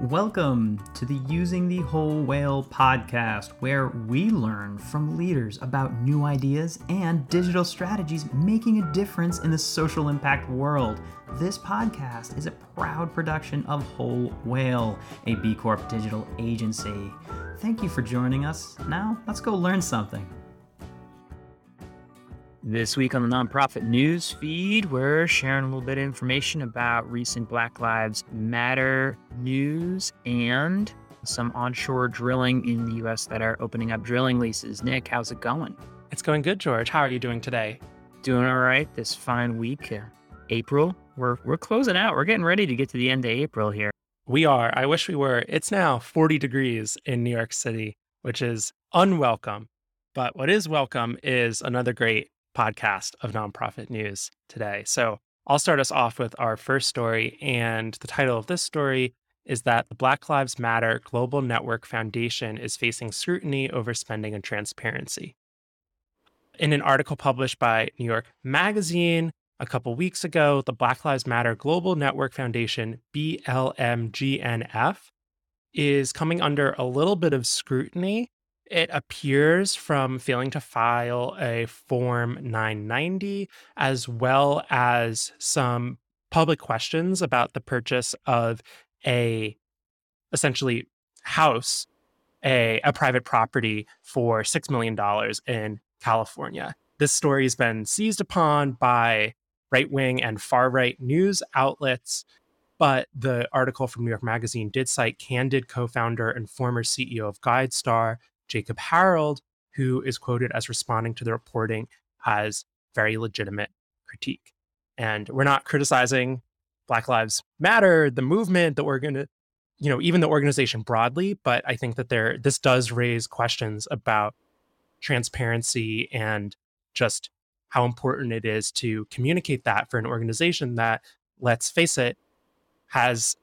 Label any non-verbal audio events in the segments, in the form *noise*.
Welcome to the Using the Whole Whale podcast, where we learn from leaders about new ideas and digital strategies making a difference in the social impact world. This podcast is a proud production of Whole Whale, a B Corp digital agency. Thank you for joining us. Now, let's go learn something. This week on the nonprofit news feed, we're sharing a little bit of information about recent Black Lives Matter news and some onshore drilling in the US that are opening up drilling leases. Nick, how's it going? It's going good, George. How are you doing today? Doing all right this fine week. April, we're we're closing out. We're getting ready to get to the end of April here. We are. I wish we were. It's now 40 degrees in New York City, which is unwelcome. But what is welcome is another great podcast of nonprofit news today. So I'll start us off with our first story. And the title of this story is that the Black Lives Matter Global Network Foundation is facing scrutiny over spending and transparency. In an article published by New York Magazine a couple weeks ago, the Black Lives Matter Global Network Foundation, BLMGNF, is coming under a little bit of scrutiny it appears from failing to file a Form 990, as well as some public questions about the purchase of a essentially house, a, a private property for $6 million in California. This story has been seized upon by right wing and far right news outlets. But the article from New York Magazine did cite Candid co founder and former CEO of GuideStar, Jacob Harold, who is quoted as responding to the reporting as very legitimate critique. And we're not criticizing Black Lives Matter, the movement, the organ, you know, even the organization broadly, but I think that there this does raise questions about transparency and just how important it is to communicate that for an organization that, let's face it, has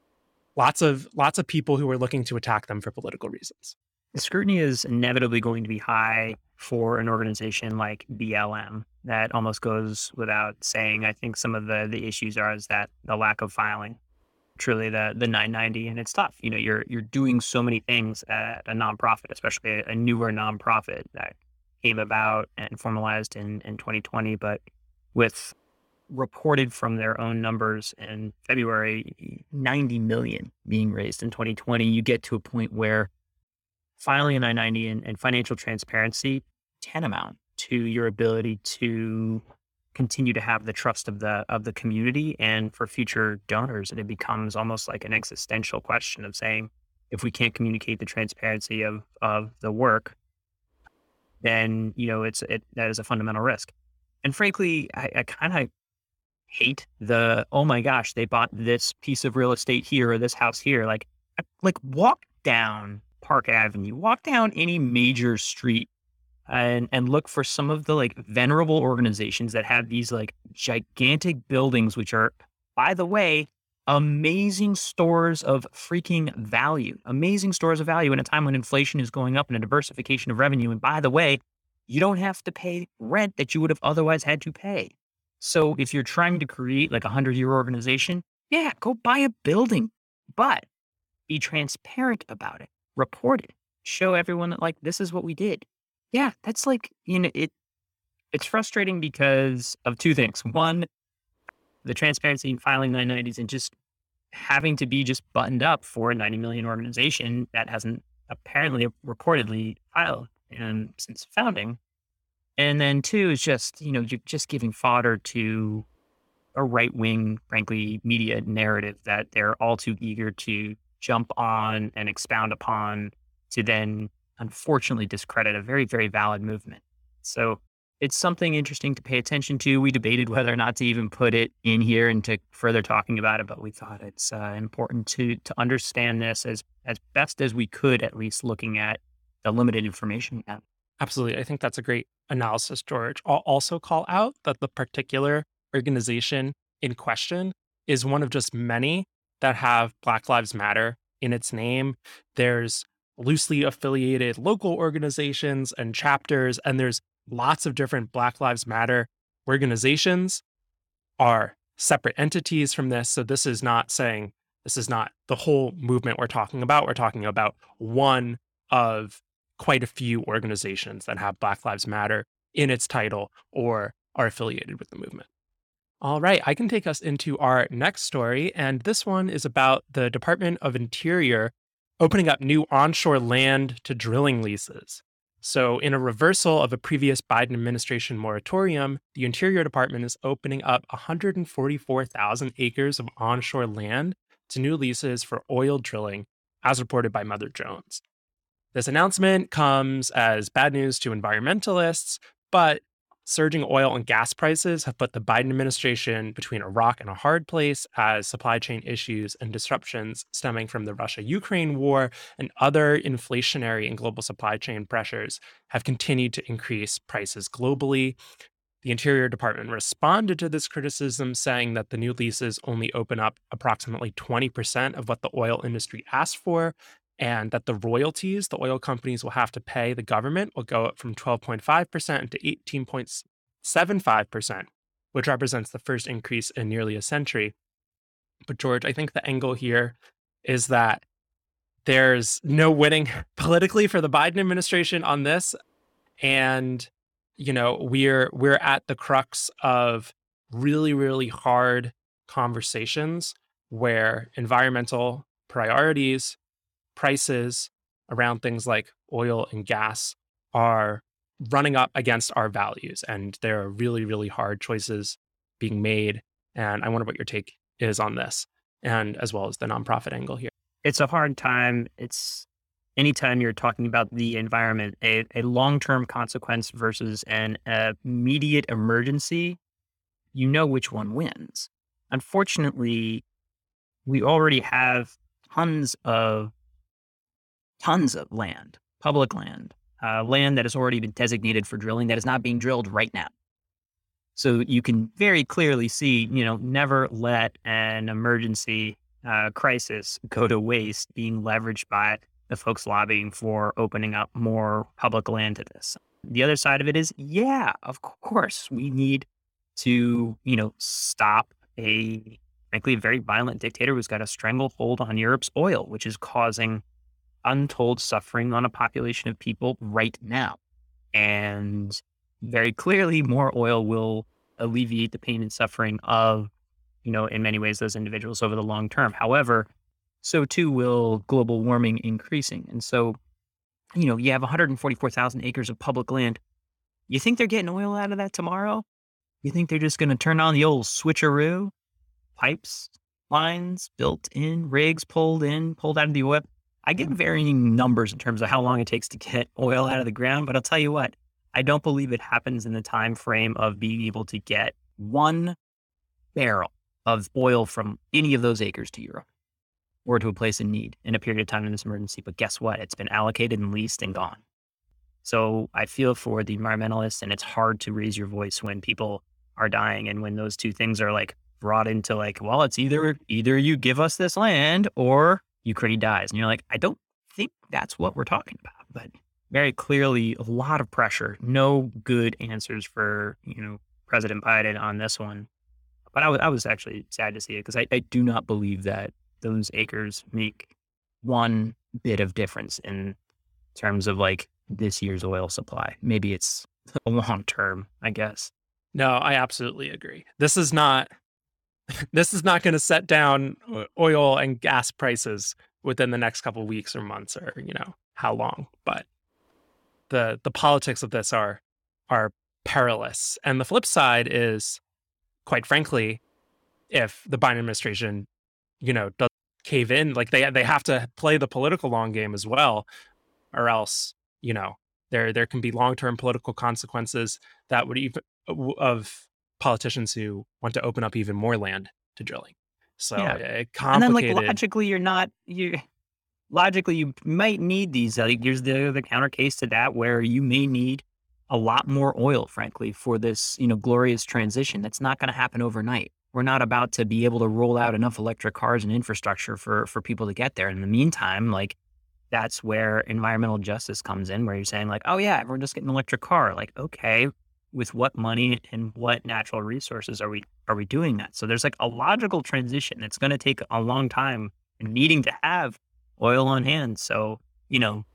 lots of lots of people who are looking to attack them for political reasons. Scrutiny is inevitably going to be high for an organization like BLM. That almost goes without saying. I think some of the the issues are is that the lack of filing, truly the the 990, and it's tough. You know, you're you're doing so many things at a nonprofit, especially a, a newer nonprofit that came about and formalized in in 2020, but with reported from their own numbers in February, 90 million being raised in 2020, you get to a point where filing a 990 and, and financial transparency tantamount to your ability to continue to have the trust of the of the community and for future donors. And it becomes almost like an existential question of saying if we can't communicate the transparency of of the work then you know it's it that is a fundamental risk. And frankly i, I kind of hate the oh my gosh they bought this piece of real estate here or this house here. Like like walk down Park Avenue, walk down any major street and and look for some of the like venerable organizations that have these like gigantic buildings which are by the way amazing stores of freaking value. Amazing stores of value in a time when inflation is going up and a diversification of revenue. And by the way you don't have to pay rent that you would have otherwise had to pay. So if you're trying to create like a 100 year organization yeah go buy a building but be transparent about it report it, show everyone that like this is what we did. Yeah, that's like you know it. It's frustrating because of two things. One, the transparency in filing 990s and just having to be just buttoned up for a 90 million organization that hasn't apparently reportedly filed and since founding. And then two is just, you know, you're just giving fodder to a right wing, frankly, media narrative that they're all too eager to jump on and expound upon to then unfortunately discredit a very, very valid movement. So it's something interesting to pay attention to. We debated *laughs* whether or not to even put it in here and to further talking about it, but we thought it's uh, important to to understand this as as best as we could, at least looking at the limited information we have. Absolutely, I think that's a great analysis, George. I'll also call out that the particular organization in question is one of just many that have Black Lives Matter in its name. There's loosely affiliated local organizations and chapters, and there's lots of different Black Lives Matter organizations are separate entities from this. So this is not saying This is not the whole movement we're talking about. We're talking about one of quite a few organizations that have Black Lives Matter in its title or are affiliated with the movement. All right, I can take us into our next story. And this one is about the Department of Interior opening up new onshore land to drilling leases. So, in a reversal of a previous Biden administration moratorium, the Interior Department is opening up 144,000 acres of onshore land to new leases for oil drilling, as reported by Mother Jones. This announcement comes as bad news to environmentalists, but surging oil and gas prices have put the Biden administration between a rock and a hard place as supply chain issues and disruptions stemming from the Russia Ukraine war and other inflationary and global supply chain pressures have continued to increase prices globally. The Interior Department responded to this criticism, saying that the new leases only open up approximately 20% of what the oil industry asked for, and that the royalties the oil companies will have to pay the government will go up from 12.5% to 18.75%, which represents the first increase in nearly a century. But, George, I think the angle here is that there's no winning *laughs* politically for the Biden administration on this. And, you know, we're we're at the crux of really, really hard conversations where environmental priorities prices around things like oil and gas are running up against our values. And there are really, really hard choices being made. And I wonder what your take is on this, and as well as the nonprofit angle here. It's a hard time. It's anytime you're talking about the environment, a, a long term consequence versus an immediate emergency, you know which one wins. Unfortunately, we already have tons of tons of land, public land, uh, land that has already been designated for drilling that is not being drilled right now. So you can very clearly see, you know, never let an emergency uh, crisis go to waste being leveraged by the folks lobbying for opening up more public land to this. The other side of it is, yeah, of course, we need to, you know, stop a, frankly, very violent dictator who's got a stranglehold on Europe's oil, which is causing untold suffering on a population of people right now. And very clearly, more oil will alleviate the pain and suffering of, you know, in many ways, those individuals over the long term. However, so too will global warming increasing. And so, you know, you have 144,000 acres of public land. You think they're getting oil out of that tomorrow? You think they're just going to turn on the old switcheroo? Pipes, lines built in, rigs pulled in, pulled out of the oil. I get varying numbers in terms of how long it takes to get *laughs* oil out of the ground, but I'll tell you what, I don't believe it happens in the time frame of being able to get one barrel of oil from any of those acres to Europe or to a place in need in a period of time in this emergency. But guess what? It's been allocated and leased and gone. So I feel for the environmentalists, and it's hard to raise your voice when people are dying and when those two things are like brought into like, well, it's either either you give us this land or Ukraine dies. And you're like, I don't think that's what we're talking about. But very clearly, a lot of pressure, no good answers for, you know, President Biden on this one. But I was, I was actually sad to see it because I, I do not believe that those acres make one bit of difference in terms of like this year's oil supply. Maybe it's *laughs* a long term, I guess. No, I absolutely agree. This is not *laughs* this is not going to set down uh, oil and gas prices within the next couple weeks or months or you know how long but the the politics of this are are perilous. And the flip side is quite frankly if the Biden administration you know does cave in like they they have to play the political long game as well or else you know there there can be long-term political consequences that would even uh, of politicians who want to open up even more land to drilling. So yeah. it And then like logically you're not you logically you might need these like here's the the counter case to that where you may need a lot more oil frankly for this, you know, glorious transition. That's not going to happen overnight. We're not about to be able to roll out enough electric cars and infrastructure for for people to get there. In the meantime, like that's where environmental justice comes in, where you're saying like, oh yeah, everyone just get an electric car. Like, okay, with what money and what natural resources are we are we doing that? So there's like a logical transition. It's going to take a long time needing to have oil on hand. So, you know,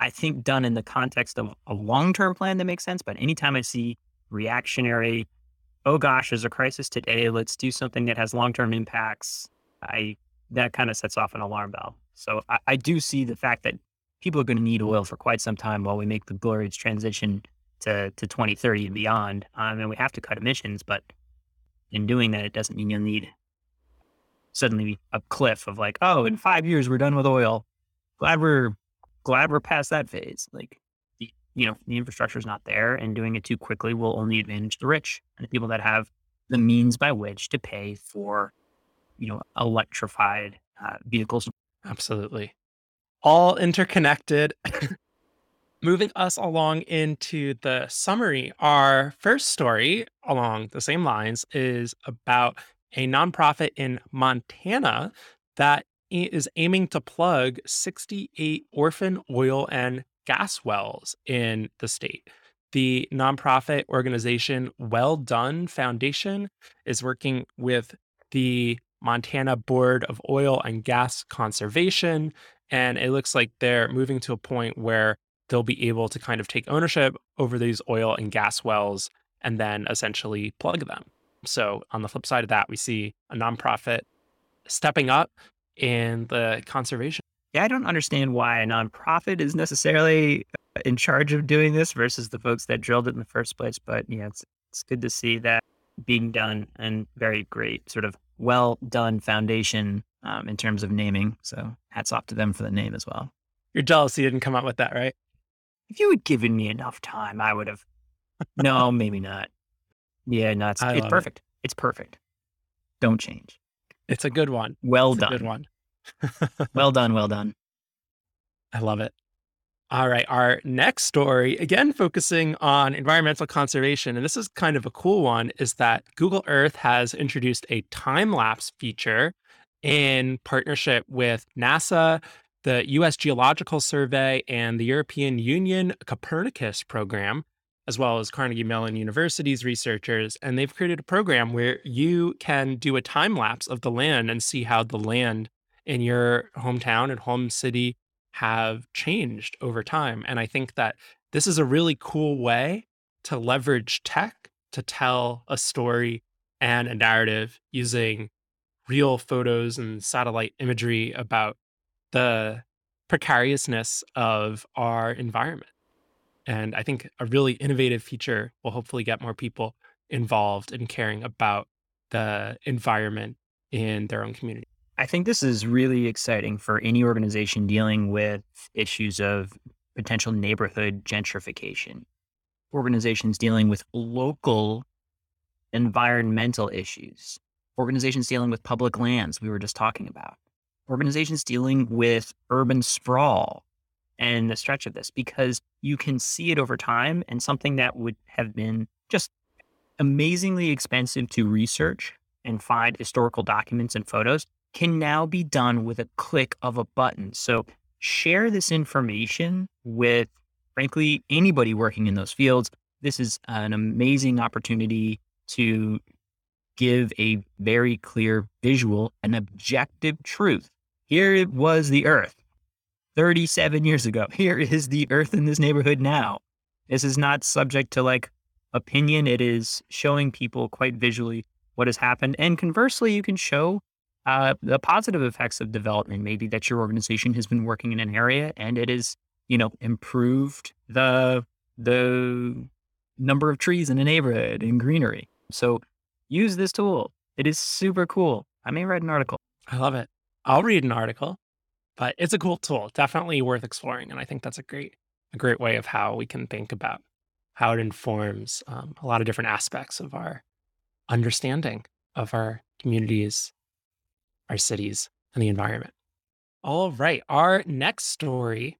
I think done in the context of a long-term plan that makes sense, but anytime I see reactionary, oh gosh, there's a crisis today, let's do something that has long-term impacts, I that kind of sets off an alarm bell. So I, I do see the fact that people are going to need oil for quite some time while we make the glorious transition to, to 2030 and beyond. Um, and we have to cut emissions, but in doing that, it doesn't mean you'll need suddenly a cliff of like, oh, in five years we're done with oil. Glad we're glad we're past that phase. Like, the, you know, the infrastructure is not there, and doing it too quickly will only advantage the rich and the people that have the means by which to pay for, you know, electrified uh, vehicles. Absolutely, all interconnected. *laughs* Moving us along into the summary, our first story along the same lines is about a nonprofit in Montana that is aiming to plug 68 orphan oil and gas wells in the state. The nonprofit organization Well Done Foundation is working with the Montana Board of Oil and Gas Conservation. And it looks like they're moving to a point where they'll be able to kind of take ownership over these oil and gas wells and then essentially plug them. So, on the flip side of that, we see a nonprofit stepping up in the conservation. Yeah, I don't understand why a nonprofit is necessarily uh, in charge of doing this versus the folks that drilled it in the first place. But yeah, it's it's good to see that being done and very great, sort of well done foundation um, in terms of naming. So hats off to them for the name as well. You're jealous you didn't come up with that, right? If you had given me enough time, I would have. no, maybe not. Yeah, no, it's, it's perfect. It. It's perfect. Don't change. It's a good one. Well it's done. good one. well done. *laughs* Well done. I love it. All right. Our next story, again, focusing on environmental conservation. And this is kind of a cool one is that Google Earth has introduced a time lapse feature in partnership with NASA, the US Geological Survey, and the European Union Copernicus program as well as Carnegie Mellon University's researchers. And they've created a program where you can do a time lapse of the land and see how the land in your hometown and home city have changed over time. And I think that this is a really cool way to leverage tech to tell a story and a narrative using real photos and satellite imagery about the precariousness of our environment. And I think a really innovative feature will hopefully get more people involved in caring about the environment in their own community. I think this is really exciting for any organization dealing with issues of potential neighborhood gentrification. Organizations dealing with local environmental issues, organizations dealing with public lands, we were just talking about, organizations dealing with urban sprawl, and the stretch of this because you can see it over time and something that would have been just amazingly expensive to research and find historical documents and photos can now be done with a click of a button. So share this information with frankly anybody working in those fields. This is an amazing opportunity to give a very clear visual and objective truth. Here it was the earth 37 years ago. *laughs* Here is the earth in this neighborhood now. This is not subject to like opinion. It is showing people quite visually what has happened. And conversely, you can show uh, the positive effects of development. Maybe that your organization has been working in an area and it has, you know, improved the the number of trees in a neighborhood and greenery. So use this tool. It is super cool. I may write an article. I love it. I'll read an article but it's a cool tool, definitely worth exploring. And I think that's a great, a great way of how we can think about how it informs um, a lot of different aspects of our understanding of our communities, our cities, and the environment. All right. Our next story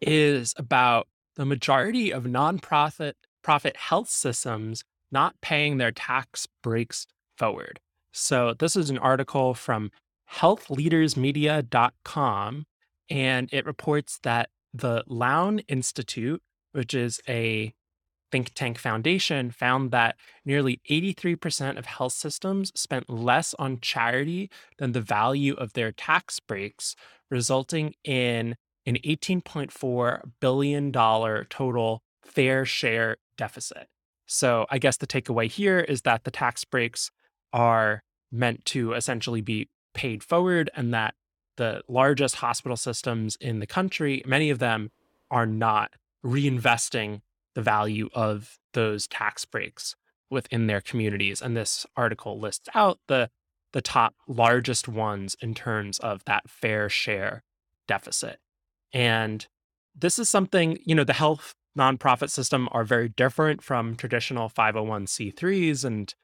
is about the majority of nonprofit profit health systems not paying their tax breaks forward. So, this is an article from healthleadersmedia.com, and it reports that the Lown Institute, which is a think tank foundation found that nearly 83% of health systems spent less on charity than the value of their tax breaks, resulting in an $18.4 billion total fair share deficit. So I guess the takeaway here is that the tax breaks are meant to essentially be paid forward and that the largest hospital systems in the country, many of them are not reinvesting the value of those tax breaks within their communities. And this article lists out the the top largest ones in terms of that fair share deficit. And this is something, you know, the health nonprofit system are very different from traditional 501c3s. And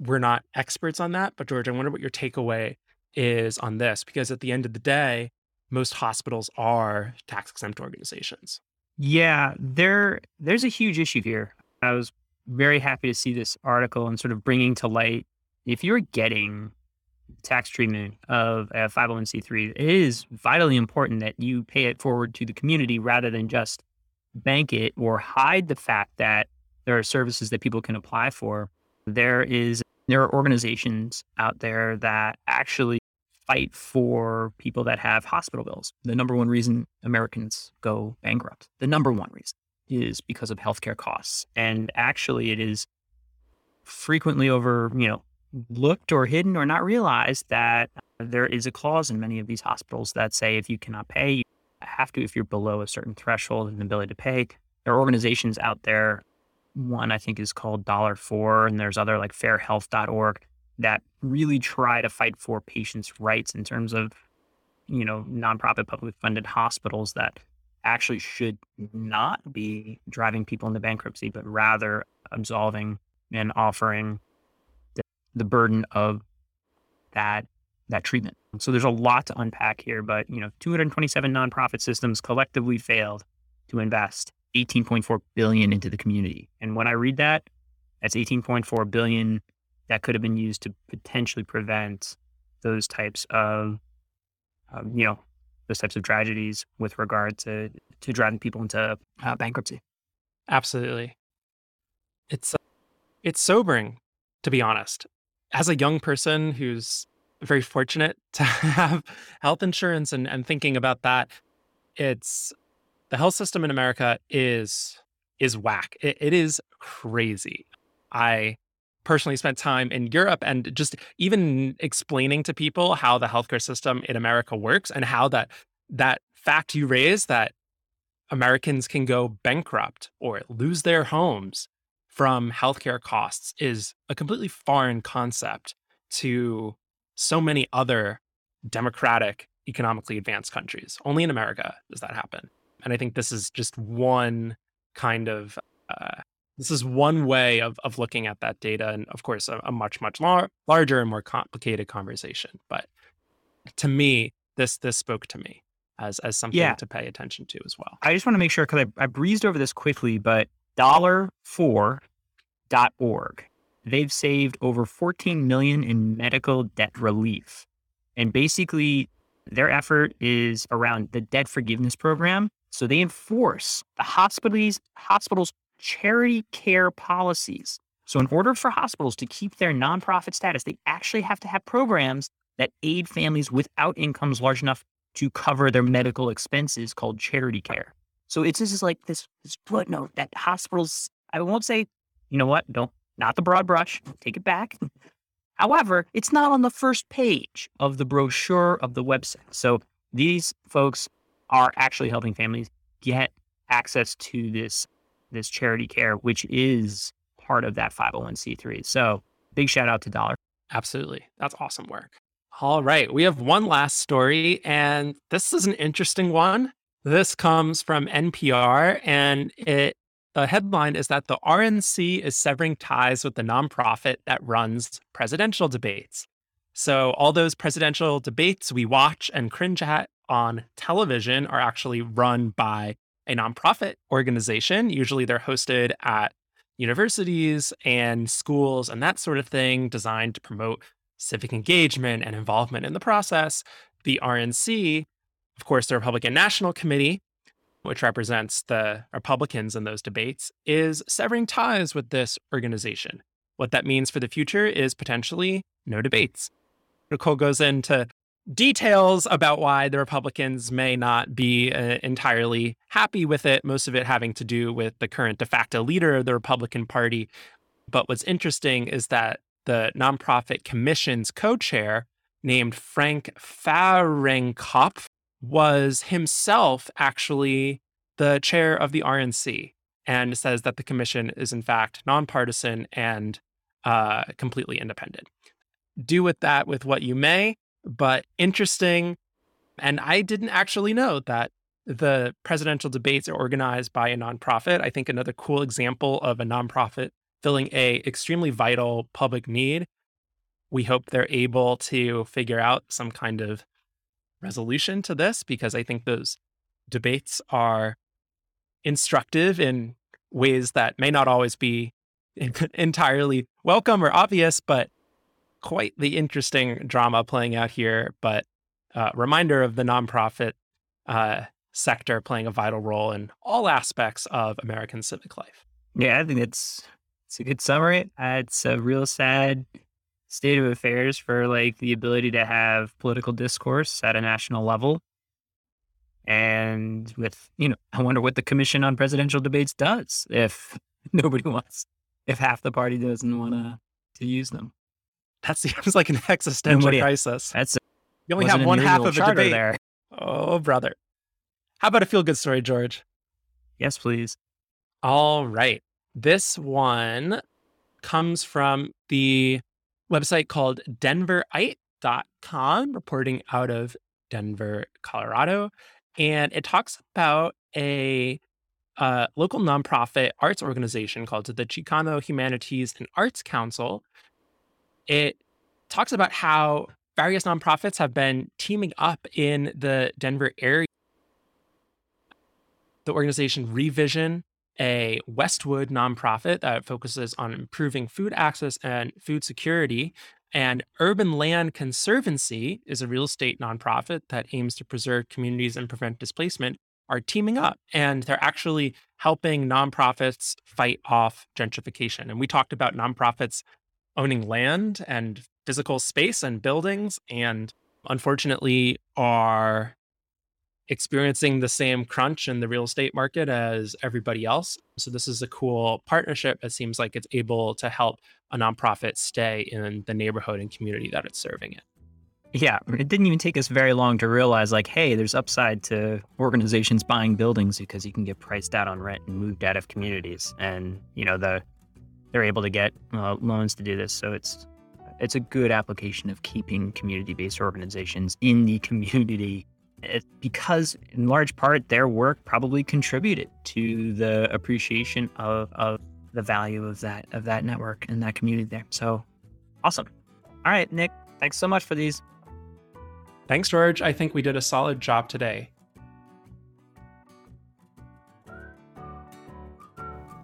we're not experts on that. But George, I wonder what your takeaway is on this, because at the end of the day, most hospitals are tax exempt organizations. Yeah, there there's a huge issue here. I was very happy to see this article and sort of bringing to light if you're getting tax treatment of uh, a 501c3, it is vitally important that you pay it forward to the community rather than just bank it or hide the fact that there are services that people can apply for. There is there are organizations out there that actually fight for people that have hospital bills. The number one reason Americans go bankrupt, the number one reason is because of healthcare costs. And actually it is frequently over, you know, looked or hidden or not realized that there is a clause in many of these hospitals that say if you cannot pay, you have to if you're below a certain threshold and ability to pay. There are organizations out there. One I think is called Dollar For, and there's other like fairhealth.org that really try to fight for patients' rights in terms of, you know, nonprofit public funded hospitals that actually should not be driving people into bankruptcy, but rather absolving and offering the burden of that that treatment. So there's a lot to unpack here, but you know, 227 nonprofit systems collectively failed to invest 18.4 billion into the community. And when I read that, that's 18.4 billion that could have been used to potentially prevent those types of, um, you know, those types of tragedies with regard to to driving people into uh, bankruptcy. Absolutely, it's uh, it's sobering to be honest as a young person who's very fortunate *laughs* to have health insurance and, and thinking about that, it's the health system in America is is whack. It, it is crazy. I personally spent time in Europe and just even explaining to people how the healthcare system in America works and how that that fact you raised that Americans can go bankrupt or lose their homes from healthcare costs is a completely foreign concept to so many other democratic, economically advanced countries. Only in America does that happen. And I think this is just one kind of uh, this is one way of of looking at that data, and of course, a, a much much lar- larger and more complicated conversation. But to me, this this spoke to me as as something yeah. to pay attention to as well. I just want to make sure because I, I breezed over this quickly, but dollarfor.org. They've saved over 14 million in medical debt relief. And basically their effort is around the debt forgiveness program. So they enforce the hospitals hospitals charity care policies. So in order for hospitals to keep their nonprofit status, they actually have to have programs that aid families without incomes large enough to cover their medical expenses called charity care. So it's just like this, this footnote that hospitals, I won't say, you know what, don't, not the broad brush, take it back. However, it's not on the first page of the brochure of the website. So these folks are actually helping families get access to this, this charity care, which is part of that 501c3. So big shout out to Dollar. Absolutely. That's awesome work. All right. We have one last story, and this is an interesting one. This comes from NPR, and it the headline is that the RNC is severing ties with the nonprofit that runs presidential debates. So, all those presidential debates we watch and cringe at on television are actually run by a nonprofit organization. Usually, they're hosted at universities and schools and that sort of thing, designed to promote civic engagement and involvement in the process. The RNC of course, the Republican National Committee which represents the Republicans in those debates, is severing ties with this organization. What that means for the future is potentially no debates. Nicole goes into details about why the Republicans may not be uh, entirely happy with it, most of it having to do with the current de facto leader of the Republican Party. But what's interesting is that the nonprofit commission's co chair, named Frank Fahrenkopf, was himself actually the chair of the RNC and says that the commission is, in fact, nonpartisan and uh, completely independent. Do with that with what you may but interesting. And I didn't actually know that the presidential debates are organized by a nonprofit. I think another cool example of a nonprofit filling a extremely vital public need. We hope they're able to figure out some kind of resolution to this because I think those debates are instructive in ways that may not always be *laughs* entirely welcome or obvious, but quite the interesting drama playing out here, but uh, reminder of the nonprofit uh, sector playing a vital role in all aspects of American civic life. Yeah, I think it's it's a good summary. Uh, it's a real sad state of affairs for like the ability to have political discourse at a national level. And with, you know, I wonder what the Commission on Presidential Debates does if *laughs* nobody wants, if half the party doesn't want to to use them. That seems *laughs* like an existential Nobody, crisis. That's you only have one half of a debate there. Oh, brother. How about a feel good story, George? Yes, please. All right. This one comes from the website called denverite.com, reporting out of Denver, Colorado. And it talks about a uh, local nonprofit arts organization called the Chicano Humanities and Arts Council it talks about how various nonprofits have been teaming up in the Denver area. The organization Revision, a Westwood nonprofit that focuses on improving food access and food security, and Urban Land Conservancy is a real estate nonprofit that aims to preserve communities and prevent displacement, are teaming up. And they're actually helping nonprofits fight off gentrification. And we talked about nonprofits owning land and physical space and buildings, and unfortunately are experiencing the same crunch in the real estate market as everybody else. So, this is a cool partnership. It seems like it's able to help a nonprofit stay in the neighborhood and community that it's serving in. Yeah, it didn't even take us very long to realize, like, hey, there's upside to organizations buying buildings because you can get priced out on rent and moved out of communities. And, you know, the they're able to get uh, loans to do this. So it's it's a good application of keeping community-based organizations in the *laughs* community it, because in large part their work probably contributed to the appreciation of, of the value of that of that network and that community there. So awesome. All right, Nick, thanks so much for these. Thanks, George. I think we did a solid job today.